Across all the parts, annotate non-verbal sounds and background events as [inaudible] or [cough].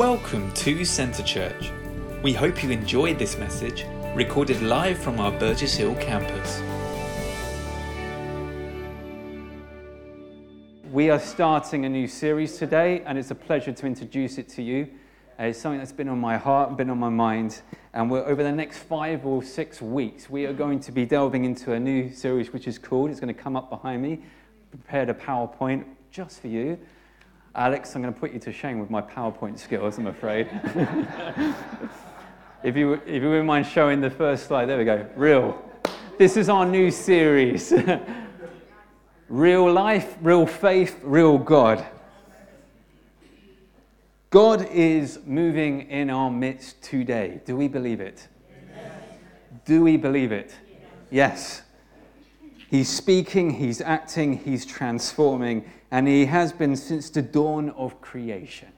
Welcome to Centre Church. We hope you enjoyed this message, recorded live from our Burgess Hill campus. We are starting a new series today, and it's a pleasure to introduce it to you. Uh, it's something that's been on my heart, been on my mind, and over the next five or six weeks, we are going to be delving into a new series which is called, it's going to come up behind me, prepared a PowerPoint just for you. Alex, I'm going to put you to shame with my PowerPoint skills, I'm afraid. [laughs] if, you, if you wouldn't mind showing the first slide, there we go. Real. This is our new series [laughs] Real life, real faith, real God. God is moving in our midst today. Do we believe it? Do we believe it? Yes. He's speaking, he's acting, he's transforming, and he has been since the dawn of creation.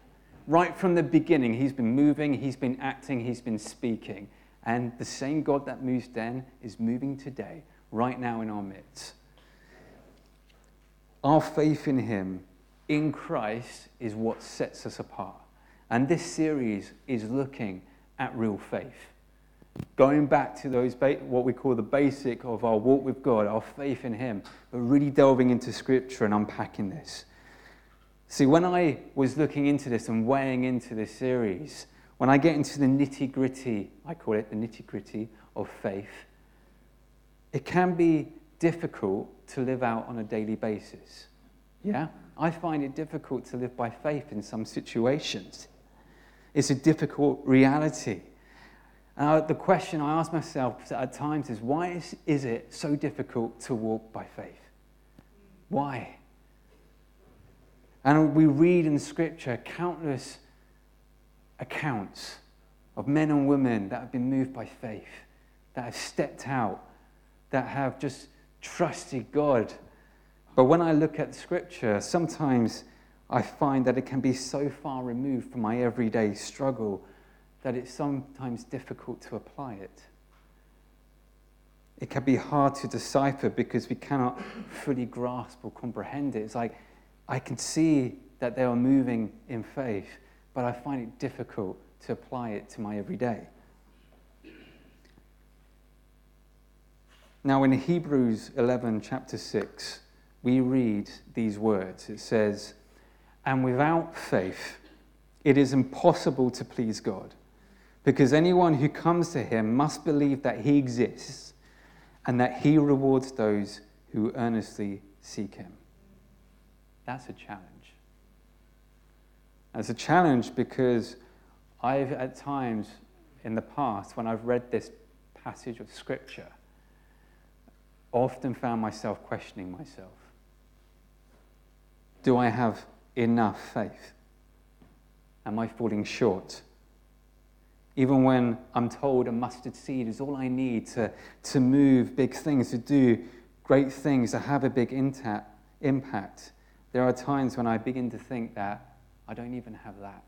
Right from the beginning, he's been moving, he's been acting, he's been speaking. And the same God that moves then is moving today, right now in our midst. Our faith in him, in Christ, is what sets us apart. And this series is looking at real faith going back to those what we call the basic of our walk with God, our faith in Him, but really delving into Scripture and unpacking this. See, when I was looking into this and weighing into this series, when I get into the nitty gritty, I call it the nitty gritty of faith, it can be difficult to live out on a daily basis. Yeah? I find it difficult to live by faith in some situations. It's a difficult reality. Uh, the question I ask myself at times is why is, is it so difficult to walk by faith? Why? And we read in Scripture countless accounts of men and women that have been moved by faith, that have stepped out, that have just trusted God. But when I look at Scripture, sometimes I find that it can be so far removed from my everyday struggle that it's sometimes difficult to apply it. It can be hard to decipher because we cannot fully grasp or comprehend it. It's like, I can see that they are moving in faith, but I find it difficult to apply it to my everyday. Now, in Hebrews 11, chapter 6, we read these words. It says, And without faith, it is impossible to please God because anyone who comes to him must believe that he exists and that he rewards those who earnestly seek him. That's a challenge. It's a challenge because I've, at times in the past, when I've read this passage of Scripture, often found myself questioning myself. Do I have enough faith? Am I falling short? Even when I'm told a mustard seed is all I need to, to move big things, to do great things, to have a big impact, there are times when I begin to think that I don't even have that.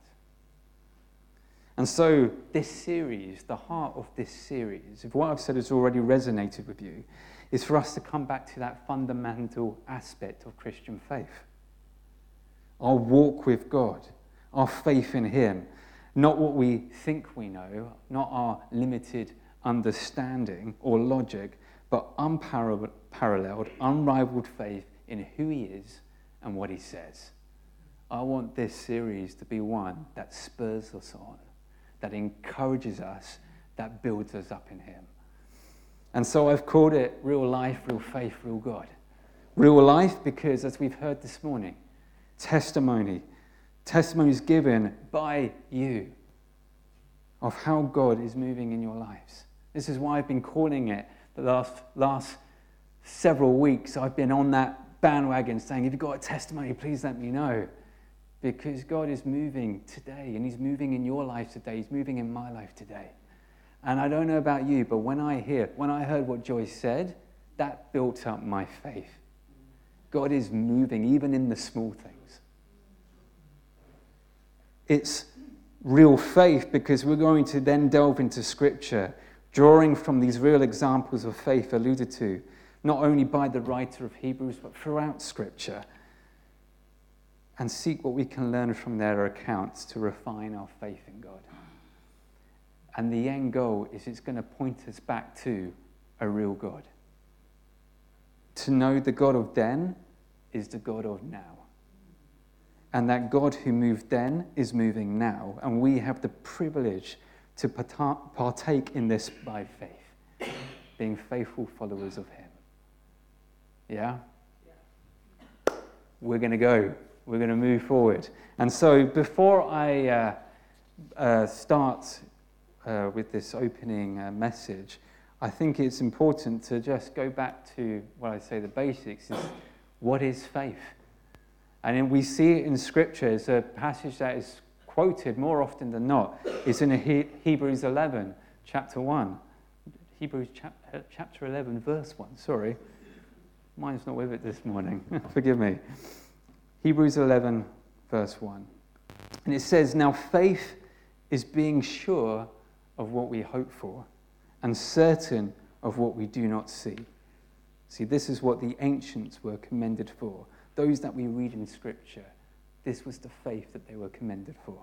And so, this series, the heart of this series, if what I've said has already resonated with you, is for us to come back to that fundamental aspect of Christian faith our walk with God, our faith in Him, not what we think we know, not our limited understanding or logic, but unparalleled, unrivaled faith in who He is and what He says. I want this series to be one that spurs us on, that encourages us, that builds us up in Him. And so I've called it Real Life, Real Faith, Real God. Real life because, as we've heard this morning, testimony testimonies given by you of how God is moving in your lives. This is why I've been calling it the last, last several weeks. I've been on that bandwagon saying, if you've got a testimony, please let me know. Because God is moving today, and He's moving in your life today. He's moving in my life today. And I don't know about you, but when I hear, when I heard what Joyce said, that built up my faith. God is moving even in the small things. It's real faith because we're going to then delve into Scripture, drawing from these real examples of faith alluded to, not only by the writer of Hebrews, but throughout Scripture. and seek what we can learn from their accounts to refine our faith in God. And the end goal is it's going to point us back to a real God. To know the God of then is the God of now. And that God who moved then is moving now. And we have the privilege to partake in this by faith, being faithful followers of Him. Yeah? We're going to go. We're going to move forward. And so before I uh, uh, start uh, with this opening uh, message, I think it's important to just go back to what I say the basics is what is faith? And we see it in Scripture. It's a passage that is quoted more often than not. It's in Hebrews 11, chapter 1. Hebrews uh, chapter 11, verse 1. Sorry. Mine's not with it this morning. [laughs] Forgive me. Hebrews 11, verse 1. And it says, Now faith is being sure of what we hope for and certain of what we do not see. See, this is what the ancients were commended for. Those that we read in Scripture, this was the faith that they were commended for.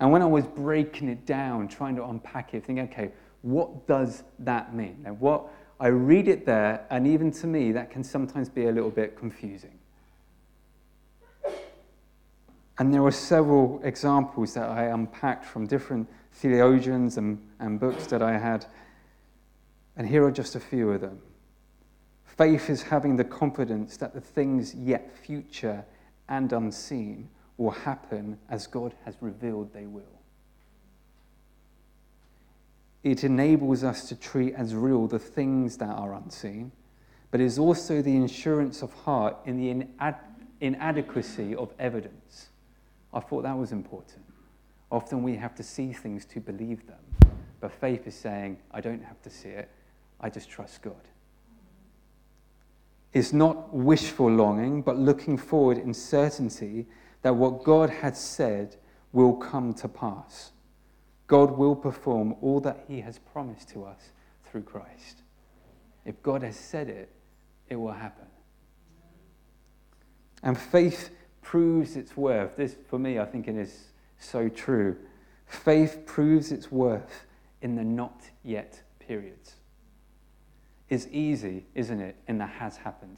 And when I was breaking it down, trying to unpack it, thinking, okay, what does that mean? And what I read it there, and even to me, that can sometimes be a little bit confusing. And there were several examples that I unpacked from different theologians and, and books that I had. And here are just a few of them. Faith is having the confidence that the things yet future and unseen will happen as God has revealed they will. It enables us to treat as real the things that are unseen, but is also the insurance of heart in the inad- inadequacy of evidence. I thought that was important. Often we have to see things to believe them, but faith is saying, I don't have to see it, I just trust God. It's not wishful longing, but looking forward in certainty that what God has said will come to pass. God will perform all that He has promised to us through Christ. If God has said it, it will happen. And faith proves its worth. This, for me, I think it is so true. Faith proves its worth in the not yet periods. It's easy, isn't it, in the has happened.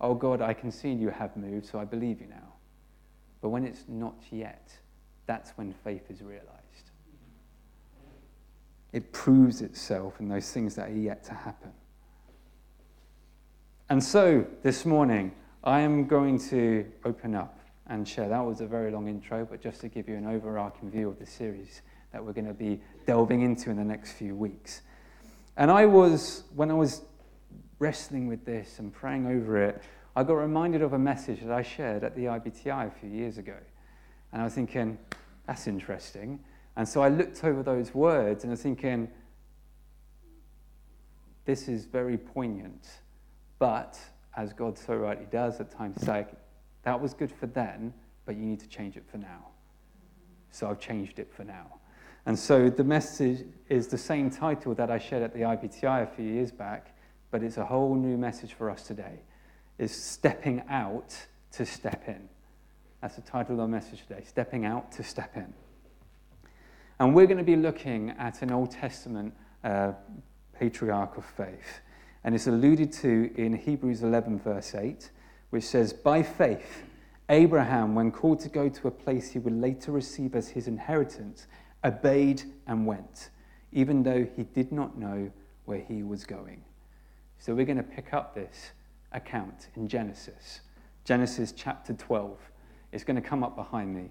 Oh God, I can see you have moved, so I believe you now. But when it's not yet, that's when faith is realized. It proves itself in those things that are yet to happen. And so, this morning, I am going to open up and share. That was a very long intro, but just to give you an overarching view of the series that we're going to be delving into in the next few weeks. And I was, when I was wrestling with this and praying over it, I got reminded of a message that I shared at the IBTI a few years ago. And I was thinking, that's interesting. And so I looked over those words and I was thinking, this is very poignant, but as God so rightly does at times, say, that was good for then, but you need to change it for now. So I've changed it for now. And so the message is the same title that I shared at the IBTI a few years back, but it's a whole new message for us today. Is stepping out to step in. That's the title of our message today, stepping out to step in. And we're going to be looking at an Old Testament uh, patriarch of faith. And it's alluded to in Hebrews 11, verse 8, which says, By faith, Abraham, when called to go to a place he would later receive as his inheritance, obeyed and went, even though he did not know where he was going. So we're going to pick up this account in Genesis, Genesis chapter 12. It's going to come up behind me,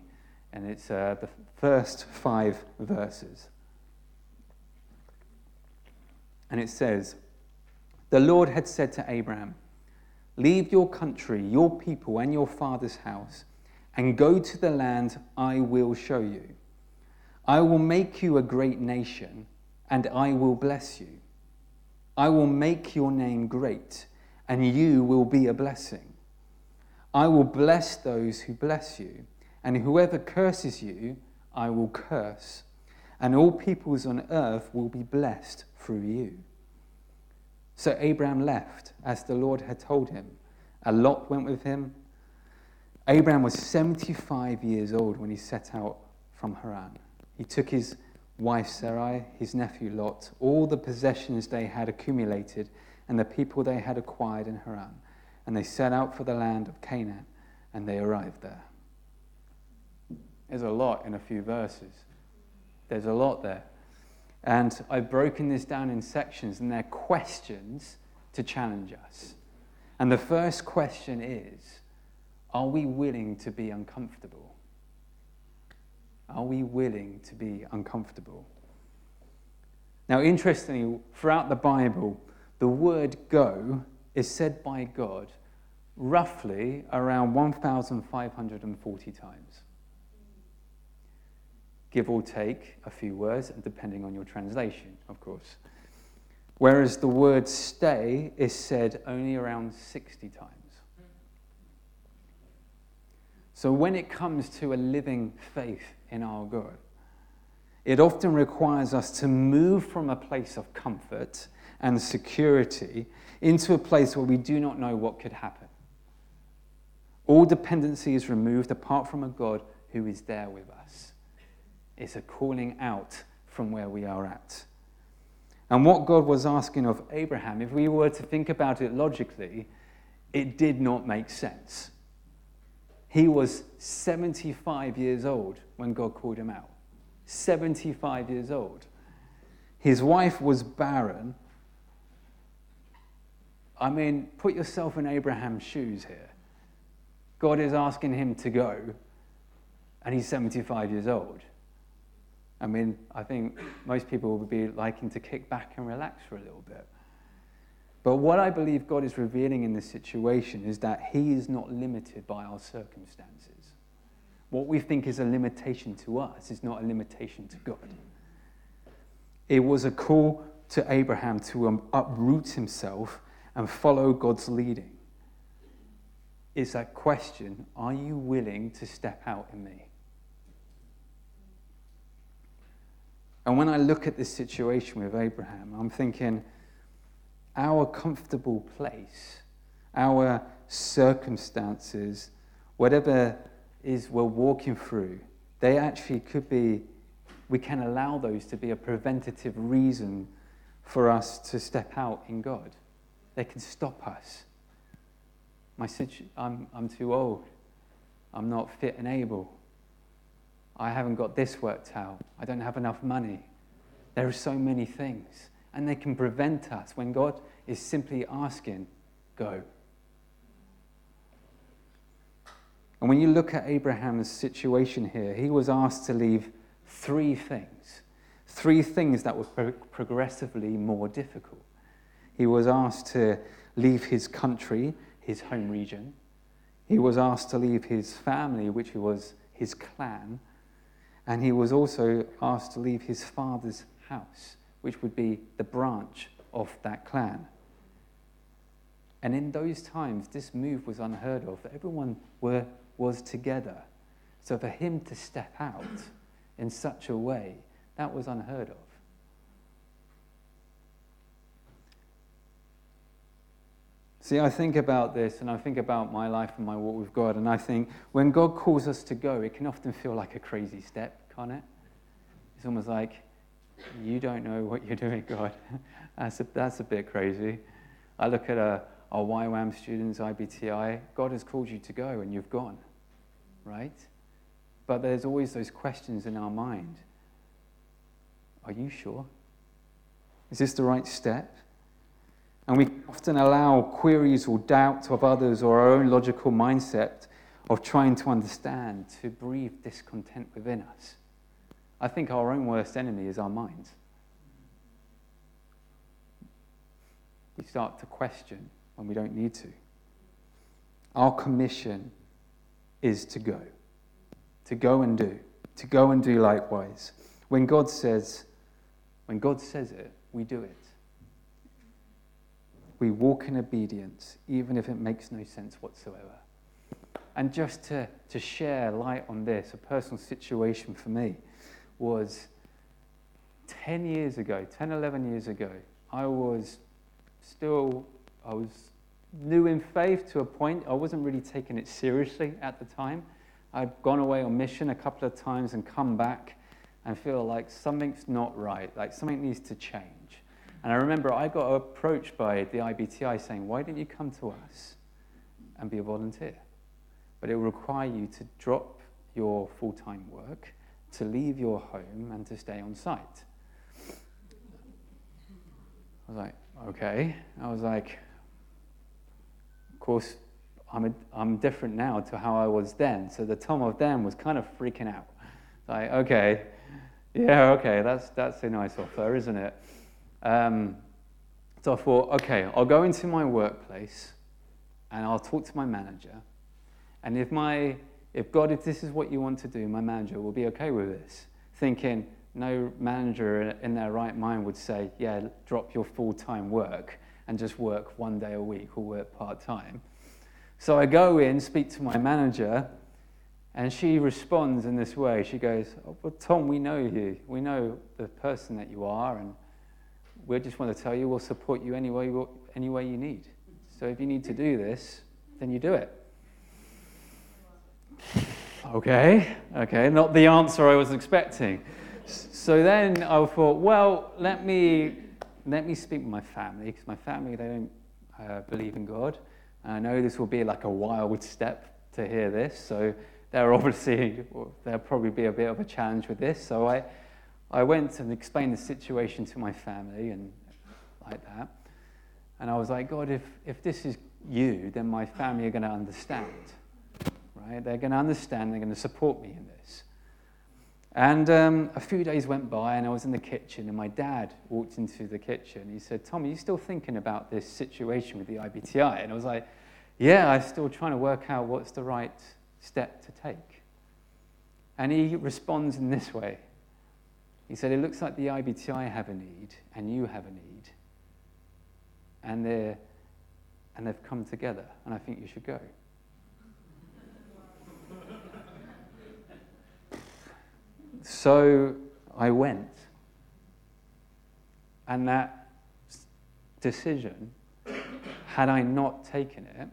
and it's uh, the first five verses. And it says, the Lord had said to Abraham, Leave your country, your people, and your father's house, and go to the land I will show you. I will make you a great nation, and I will bless you. I will make your name great, and you will be a blessing. I will bless those who bless you, and whoever curses you, I will curse, and all peoples on earth will be blessed through you. So Abraham left, as the Lord had told him. A Lot went with him. Abraham was 75 years old when he set out from Haran. He took his wife Sarai, his nephew Lot, all the possessions they had accumulated, and the people they had acquired in Haran, and they set out for the land of Canaan, and they arrived there. There's a lot in a few verses. There's a lot there. And I've broken this down in sections, and they're questions to challenge us. And the first question is Are we willing to be uncomfortable? Are we willing to be uncomfortable? Now, interestingly, throughout the Bible, the word go is said by God roughly around 1,540 times. Give or take a few words, depending on your translation, of course. Whereas the word stay is said only around 60 times. So when it comes to a living faith in our God, it often requires us to move from a place of comfort and security into a place where we do not know what could happen. All dependency is removed apart from a God who is there with us. It's a calling out from where we are at. And what God was asking of Abraham, if we were to think about it logically, it did not make sense. He was 75 years old when God called him out. 75 years old. His wife was barren. I mean, put yourself in Abraham's shoes here. God is asking him to go, and he's 75 years old. I mean, I think most people would be liking to kick back and relax for a little bit. But what I believe God is revealing in this situation is that He is not limited by our circumstances. What we think is a limitation to us is not a limitation to God. It was a call to Abraham to um, uproot himself and follow God's leading. It's that question are you willing to step out in me? And when I look at this situation with Abraham, I'm thinking, our comfortable place, our circumstances, whatever is we're walking through, they actually could be, we can allow those to be a preventative reason for us to step out in God. They can stop us. My situ- I'm, I'm too old. I'm not fit and able. I haven't got this worked out. I don't have enough money. There are so many things. And they can prevent us when God is simply asking, go. And when you look at Abraham's situation here, he was asked to leave three things. Three things that were pro- progressively more difficult. He was asked to leave his country, his home region. He was asked to leave his family, which was his clan. And he was also asked to leave his father's house, which would be the branch of that clan. And in those times, this move was unheard of. Everyone were, was together. So for him to step out in such a way, that was unheard of. See, I think about this and I think about my life and my walk with God, and I think when God calls us to go, it can often feel like a crazy step, can't it? It's almost like, you don't know what you're doing, God. [laughs] that's, a, that's a bit crazy. I look at a, our YWAM students, IBTI, God has called you to go and you've gone, right? But there's always those questions in our mind. Are you sure? Is this the right step? And we often allow queries or doubts of others or our own logical mindset of trying to understand to breathe discontent within us. I think our own worst enemy is our minds. We start to question when we don't need to. Our commission is to go, to go and do, to go and do likewise. When God says, when God says it, we do it. We walk in obedience, even if it makes no sense whatsoever. And just to, to share light on this, a personal situation for me was 10 years ago, 10, 11 years ago, I was still, I was new in faith to a point. I wasn't really taking it seriously at the time. I'd gone away on mission a couple of times and come back and feel like something's not right, like something needs to change. And I remember I got approached by the IBTI saying, Why didn't you come to us and be a volunteer? But it will require you to drop your full time work, to leave your home, and to stay on site. I was like, Okay. I was like, Of course, I'm, a, I'm different now to how I was then. So the Tom of then was kind of freaking out. Like, okay, yeah, okay, that's, that's a nice offer, isn't it? Um, so I thought, okay, I'll go into my workplace and I'll talk to my manager. And if, my, if God, if this is what you want to do, my manager will be okay with this. Thinking, no manager in their right mind would say, yeah, drop your full time work and just work one day a week or work part time. So I go in, speak to my manager, and she responds in this way. She goes, oh, well, Tom, we know you. We know the person that you are, and we just want to tell you we'll support you any way, any way you need. So if you need to do this, then you do it. Okay, okay, not the answer I was expecting. So then I thought, well, let me, let me speak with my family, because my family, they don't uh, believe in God. And I know this will be like a wild step to hear this, so there [laughs] obviously there'll probably be a bit of a challenge with this. So I, I went and explained the situation to my family and like that. And I was like, God, if, if this is you, then my family are going to understand. Right? They're going to understand, they're going to support me in this. And um, a few days went by, and I was in the kitchen, and my dad walked into the kitchen. He said, Tom, are you still thinking about this situation with the IBTI? And I was like, Yeah, I'm still trying to work out what's the right step to take. And he responds in this way He said, It looks like the IBTI have a need, and you have a need. And, they're, and they've come together, and I think you should go. So I went. And that decision, had I not taken it,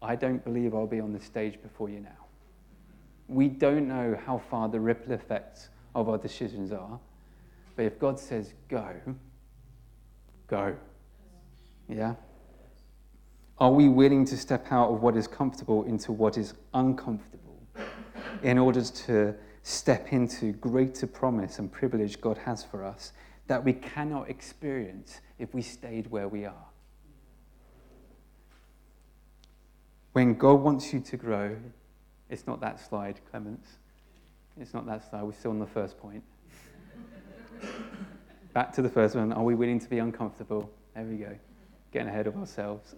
I don't believe I'll be on the stage before you now. We don't know how far the ripple effects of our decisions are, but if God says go, go. Yeah? Are we willing to step out of what is comfortable into what is uncomfortable in order to step into greater promise and privilege God has for us that we cannot experience if we stayed where we are. When God wants you to grow, it's not that slide, Clements. It's not that slide. We're still on the first point. [laughs] Back to the first one. Are we willing to be uncomfortable? There we go. Getting ahead of ourselves.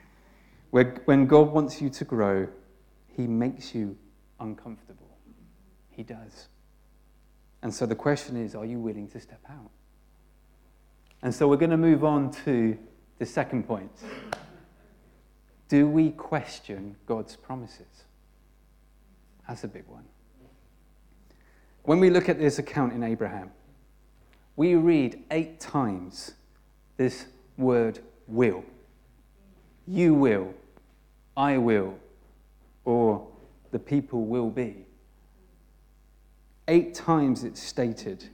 [laughs] when God wants you to grow, He makes you uncomfortable. He does. And so the question is are you willing to step out? And so we're going to move on to the second point. Do we question God's promises? That's a big one. When we look at this account in Abraham, we read eight times this word will. You will, I will, or the people will be. Eight times it's stated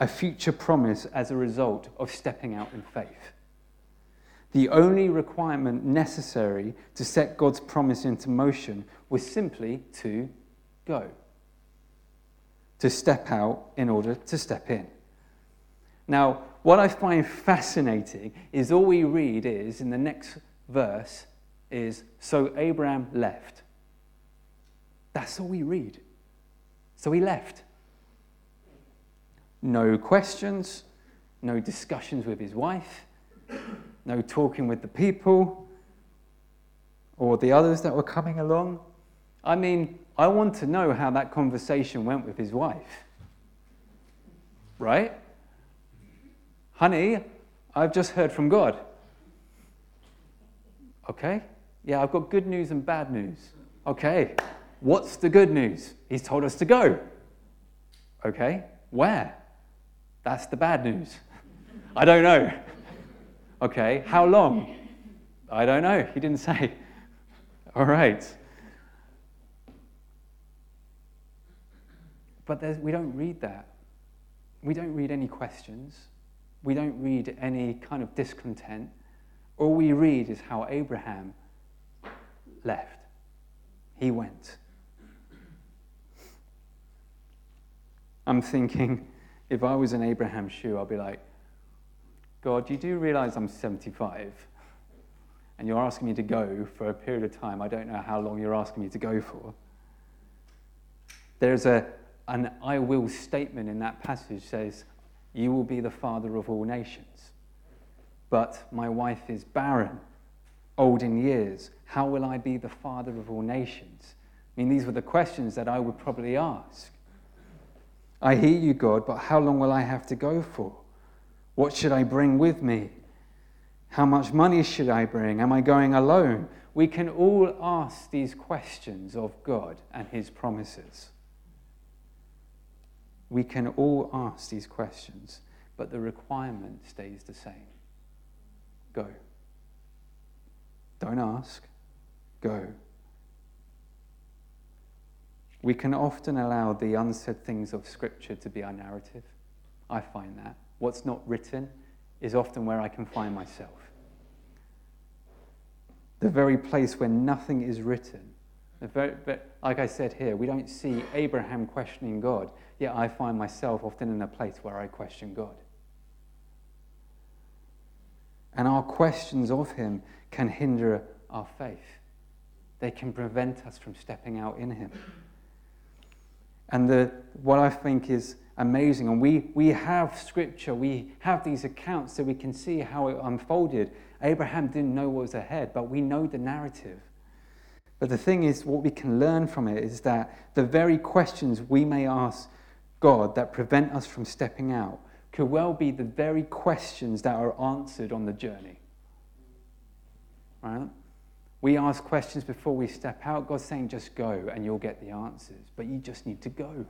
a future promise as a result of stepping out in faith. The only requirement necessary to set God's promise into motion was simply to go, to step out in order to step in. Now, what I find fascinating is all we read is in the next verse is so Abraham left. That's all we read. So he left. No questions, no discussions with his wife, no talking with the people or the others that were coming along. I mean, I want to know how that conversation went with his wife. Right? Honey, I've just heard from God. Okay? Yeah, I've got good news and bad news. Okay, what's the good news? He's told us to go. Okay, where? That's the bad news. I don't know. Okay, how long? I don't know. He didn't say. All right. But we don't read that. We don't read any questions. We don't read any kind of discontent. All we read is how Abraham left. He went. I'm thinking, if I was in Abraham's shoe, I'd be like, God, you do realize I'm 75 and you're asking me to go for a period of time. I don't know how long you're asking me to go for. There's a, an I will statement in that passage says, You will be the father of all nations. But my wife is barren, old in years. How will I be the father of all nations? I mean, these were the questions that I would probably ask. I hear you, God, but how long will I have to go for? What should I bring with me? How much money should I bring? Am I going alone? We can all ask these questions of God and His promises. We can all ask these questions, but the requirement stays the same go. Don't ask, go. We can often allow the unsaid things of Scripture to be our narrative. I find that. What's not written is often where I can find myself. The very place where nothing is written. Very, like I said here, we don't see Abraham questioning God, yet I find myself often in a place where I question God. And our questions of Him can hinder our faith, they can prevent us from stepping out in Him. And the, what I think is amazing, and we, we have scripture, we have these accounts so we can see how it unfolded. Abraham didn't know what was ahead, but we know the narrative. But the thing is, what we can learn from it is that the very questions we may ask God that prevent us from stepping out could well be the very questions that are answered on the journey. Right? We ask questions before we step out. God's saying, just go and you'll get the answers. But you just need to go.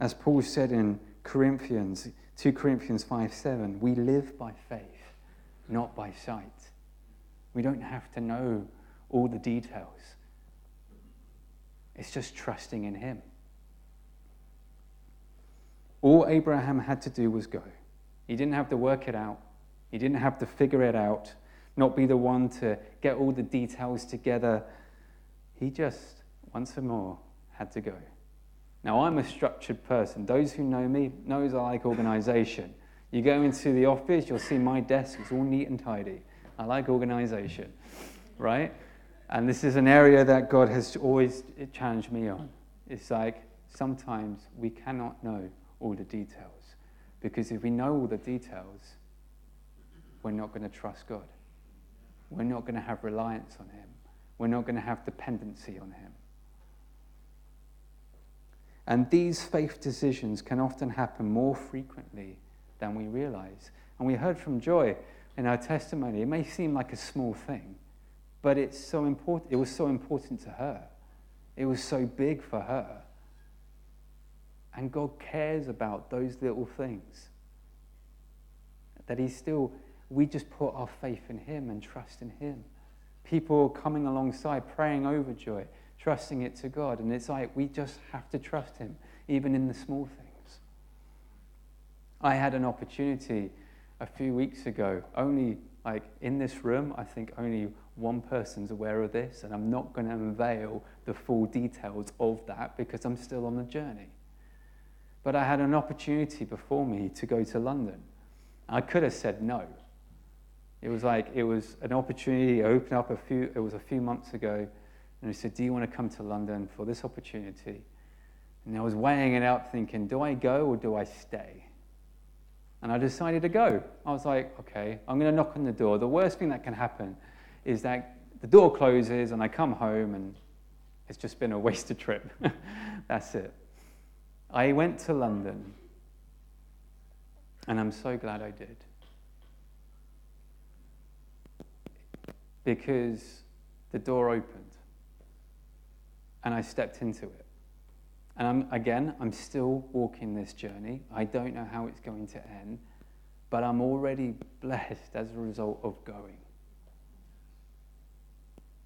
As Paul said in Corinthians, 2 Corinthians 5 7, we live by faith, not by sight. We don't have to know all the details. It's just trusting in Him. All Abraham had to do was go. He didn't have to work it out, he didn't have to figure it out not be the one to get all the details together. He just, once and more, had to go. Now, I'm a structured person. Those who know me knows I like organization. You go into the office, you'll see my desk is all neat and tidy. I like organization, right? And this is an area that God has always challenged me on. It's like sometimes we cannot know all the details. Because if we know all the details, we're not going to trust God we're not going to have reliance on Him. We're not going to have dependency on Him. And these faith decisions can often happen more frequently than we realize. And we heard from Joy in our testimony, it may seem like a small thing, but it's so important. It was so important to her. It was so big for her. And God cares about those little things. That He still we just put our faith in Him and trust in Him. People coming alongside, praying over joy, trusting it to God. And it's like we just have to trust Him, even in the small things. I had an opportunity a few weeks ago, only like in this room, I think only one person's aware of this, and I'm not going to unveil the full details of that because I'm still on the journey. But I had an opportunity before me to go to London. I could have said no. It was like it was an opportunity to open up a few. It was a few months ago, and he said, "Do you want to come to London for this opportunity?" And I was weighing it out, thinking, "Do I go or do I stay?" And I decided to go. I was like, "Okay, I'm going to knock on the door. The worst thing that can happen is that the door closes and I come home and it's just been a wasted trip. [laughs] That's it." I went to London, and I'm so glad I did. Because the door opened and I stepped into it. And I'm, again, I'm still walking this journey. I don't know how it's going to end, but I'm already blessed as a result of going.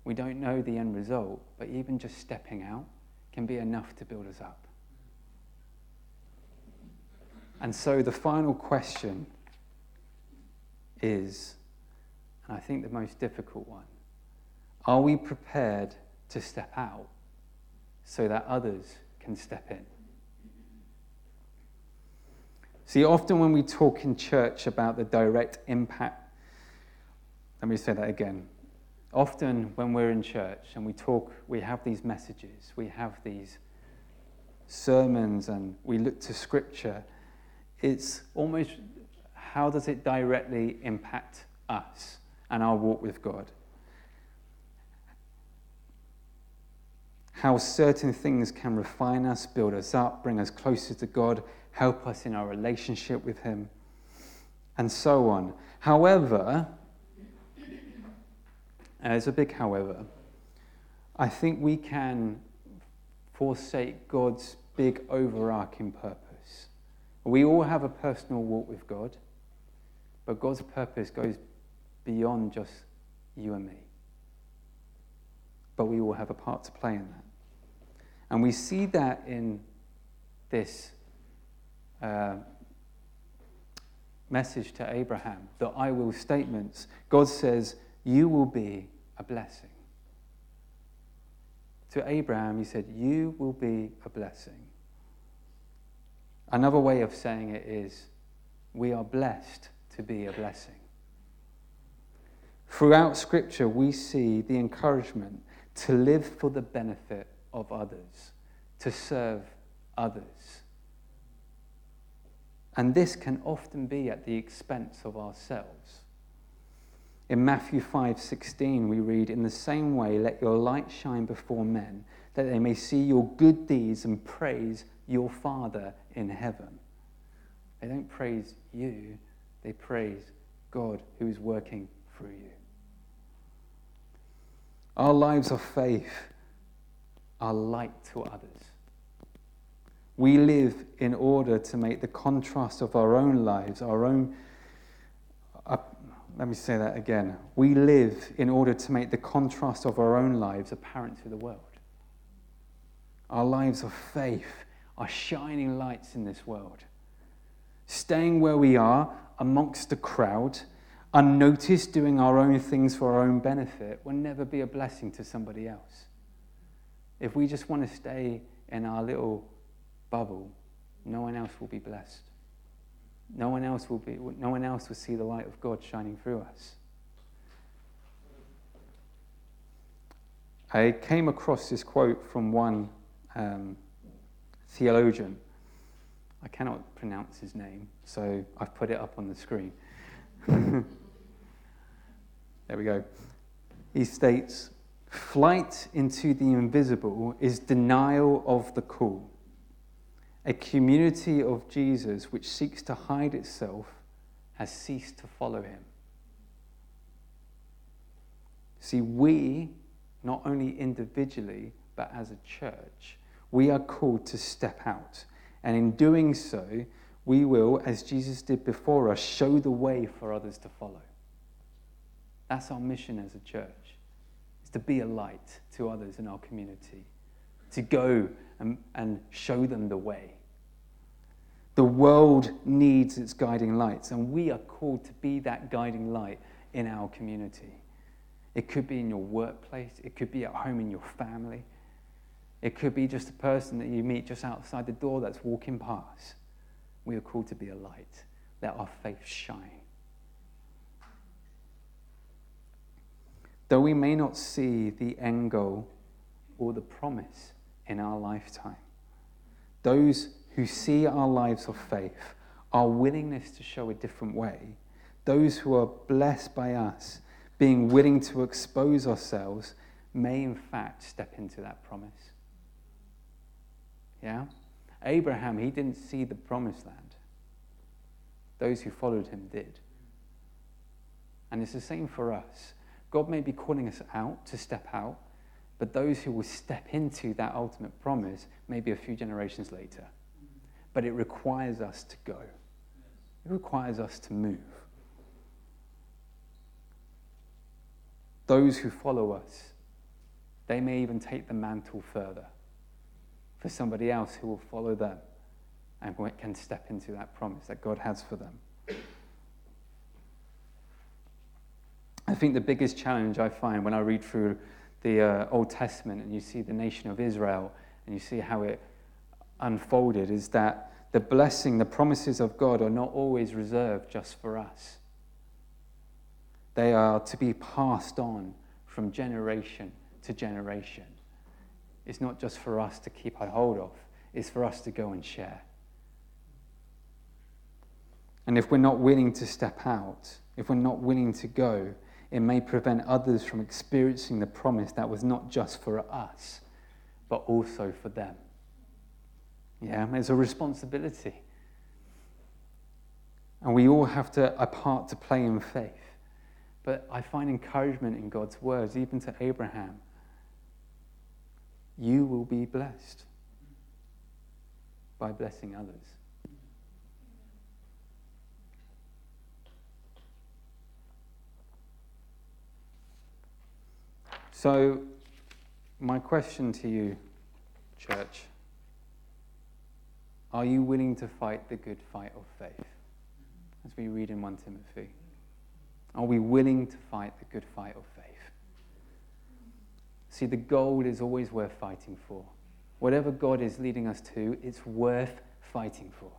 We don't know the end result, but even just stepping out can be enough to build us up. And so the final question is, and I think the most difficult one, are we prepared to step out so that others can step in? See, often when we talk in church about the direct impact, let me say that again. Often when we're in church and we talk, we have these messages, we have these sermons, and we look to scripture, it's almost how does it directly impact us and our walk with God? How certain things can refine us, build us up, bring us closer to God, help us in our relationship with Him, and so on. However, uh, there's a big however, I think we can forsake God's big overarching purpose. We all have a personal walk with God, but God's purpose goes beyond just you and me. But we all have a part to play in that. And we see that in this uh, message to Abraham, the I will statements. God says, You will be a blessing. To Abraham, he said, You will be a blessing. Another way of saying it is, We are blessed to be a blessing. Throughout Scripture, we see the encouragement to live for the benefit of others, to serve others. And this can often be at the expense of ourselves. In Matthew 5:16 we read in the same way let your light shine before men that they may see your good deeds and praise your father in heaven. They don't praise you, they praise God who is working through you. Our lives of faith are light to others. We live in order to make the contrast of our own lives, our own. Uh, let me say that again. We live in order to make the contrast of our own lives apparent to the world. Our lives of faith are shining lights in this world. Staying where we are amongst the crowd, unnoticed, doing our own things for our own benefit, will never be a blessing to somebody else. If we just want to stay in our little bubble, no one else will be blessed. No one else will be no one else will see the light of God shining through us. I came across this quote from one um, theologian. I cannot pronounce his name, so I've put it up on the screen. [laughs] there we go. He states Flight into the invisible is denial of the call. A community of Jesus which seeks to hide itself has ceased to follow him. See, we, not only individually, but as a church, we are called to step out. And in doing so, we will, as Jesus did before us, show the way for others to follow. That's our mission as a church is to be a light to others in our community, to go and, and show them the way. The world needs its guiding lights, and we are called to be that guiding light in our community. It could be in your workplace, it could be at home in your family, it could be just a person that you meet just outside the door that's walking past. We are called to be a light. Let our faith shine. Though we may not see the end goal or the promise in our lifetime, those who see our lives of faith, our willingness to show a different way, those who are blessed by us being willing to expose ourselves, may in fact step into that promise. Yeah? Abraham, he didn't see the promised land. Those who followed him did. And it's the same for us. God may be calling us out to step out, but those who will step into that ultimate promise may be a few generations later. But it requires us to go. it requires us to move. Those who follow us, they may even take the mantle further for somebody else who will follow them and can step into that promise that God has for them. I think the biggest challenge I find when I read through the uh, Old Testament and you see the nation of Israel and you see how it unfolded is that the blessing, the promises of God are not always reserved just for us. They are to be passed on from generation to generation. It's not just for us to keep a hold of, it's for us to go and share. And if we're not willing to step out, if we're not willing to go, it may prevent others from experiencing the promise that was not just for us, but also for them. Yeah, it's a responsibility. And we all have to, a part to play in faith. But I find encouragement in God's words, even to Abraham. You will be blessed by blessing others. So, my question to you, church are you willing to fight the good fight of faith? As we read in 1 Timothy. Are we willing to fight the good fight of faith? See, the goal is always worth fighting for. Whatever God is leading us to, it's worth fighting for.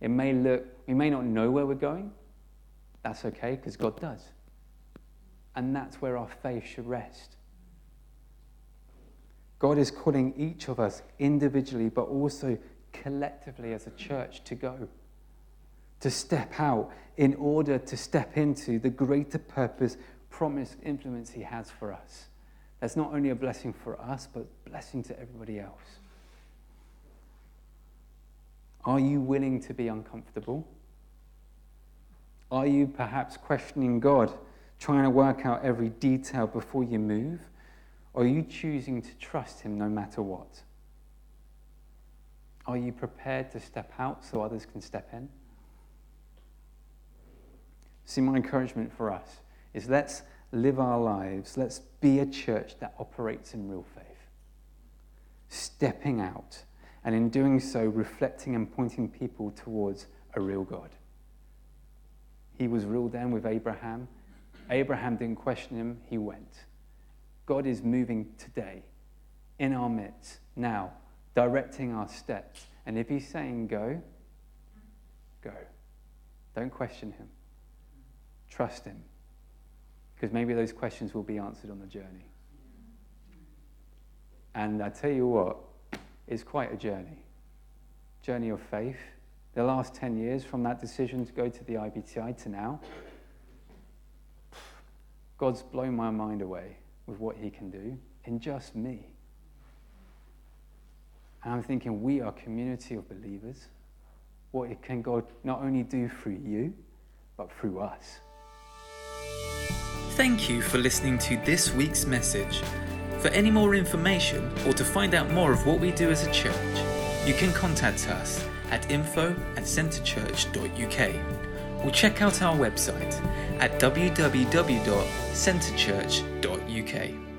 It may look, we may not know where we're going. That's okay, because God does. And that's where our faith should rest. God is calling each of us individually, but also collectively as a church to go, to step out in order to step into the greater purpose, promise, influence He has for us. That's not only a blessing for us, but blessing to everybody else. Are you willing to be uncomfortable? Are you perhaps questioning God, trying to work out every detail before you move? Or are you choosing to trust Him no matter what? Are you prepared to step out so others can step in? See, my encouragement for us is let's live our lives, let's be a church that operates in real faith, stepping out, and in doing so, reflecting and pointing people towards a real God. He was real then with Abraham. Abraham didn't question him, he went. God is moving today in our midst now directing our steps. And if He's saying go, go. Don't question Him. Trust Him. Because maybe those questions will be answered on the journey. And I tell you what, it's quite a journey. Journey of faith. The last 10 years from that decision to go to the IBTI to now, God's blown my mind away with what He can do in just me. And I'm thinking, we are a community of believers. What can God not only do through you, but through us? Thank you for listening to this week's message. For any more information or to find out more of what we do as a church, you can contact us at info at centrechurch.uk or check out our website at www.centrechurch.uk.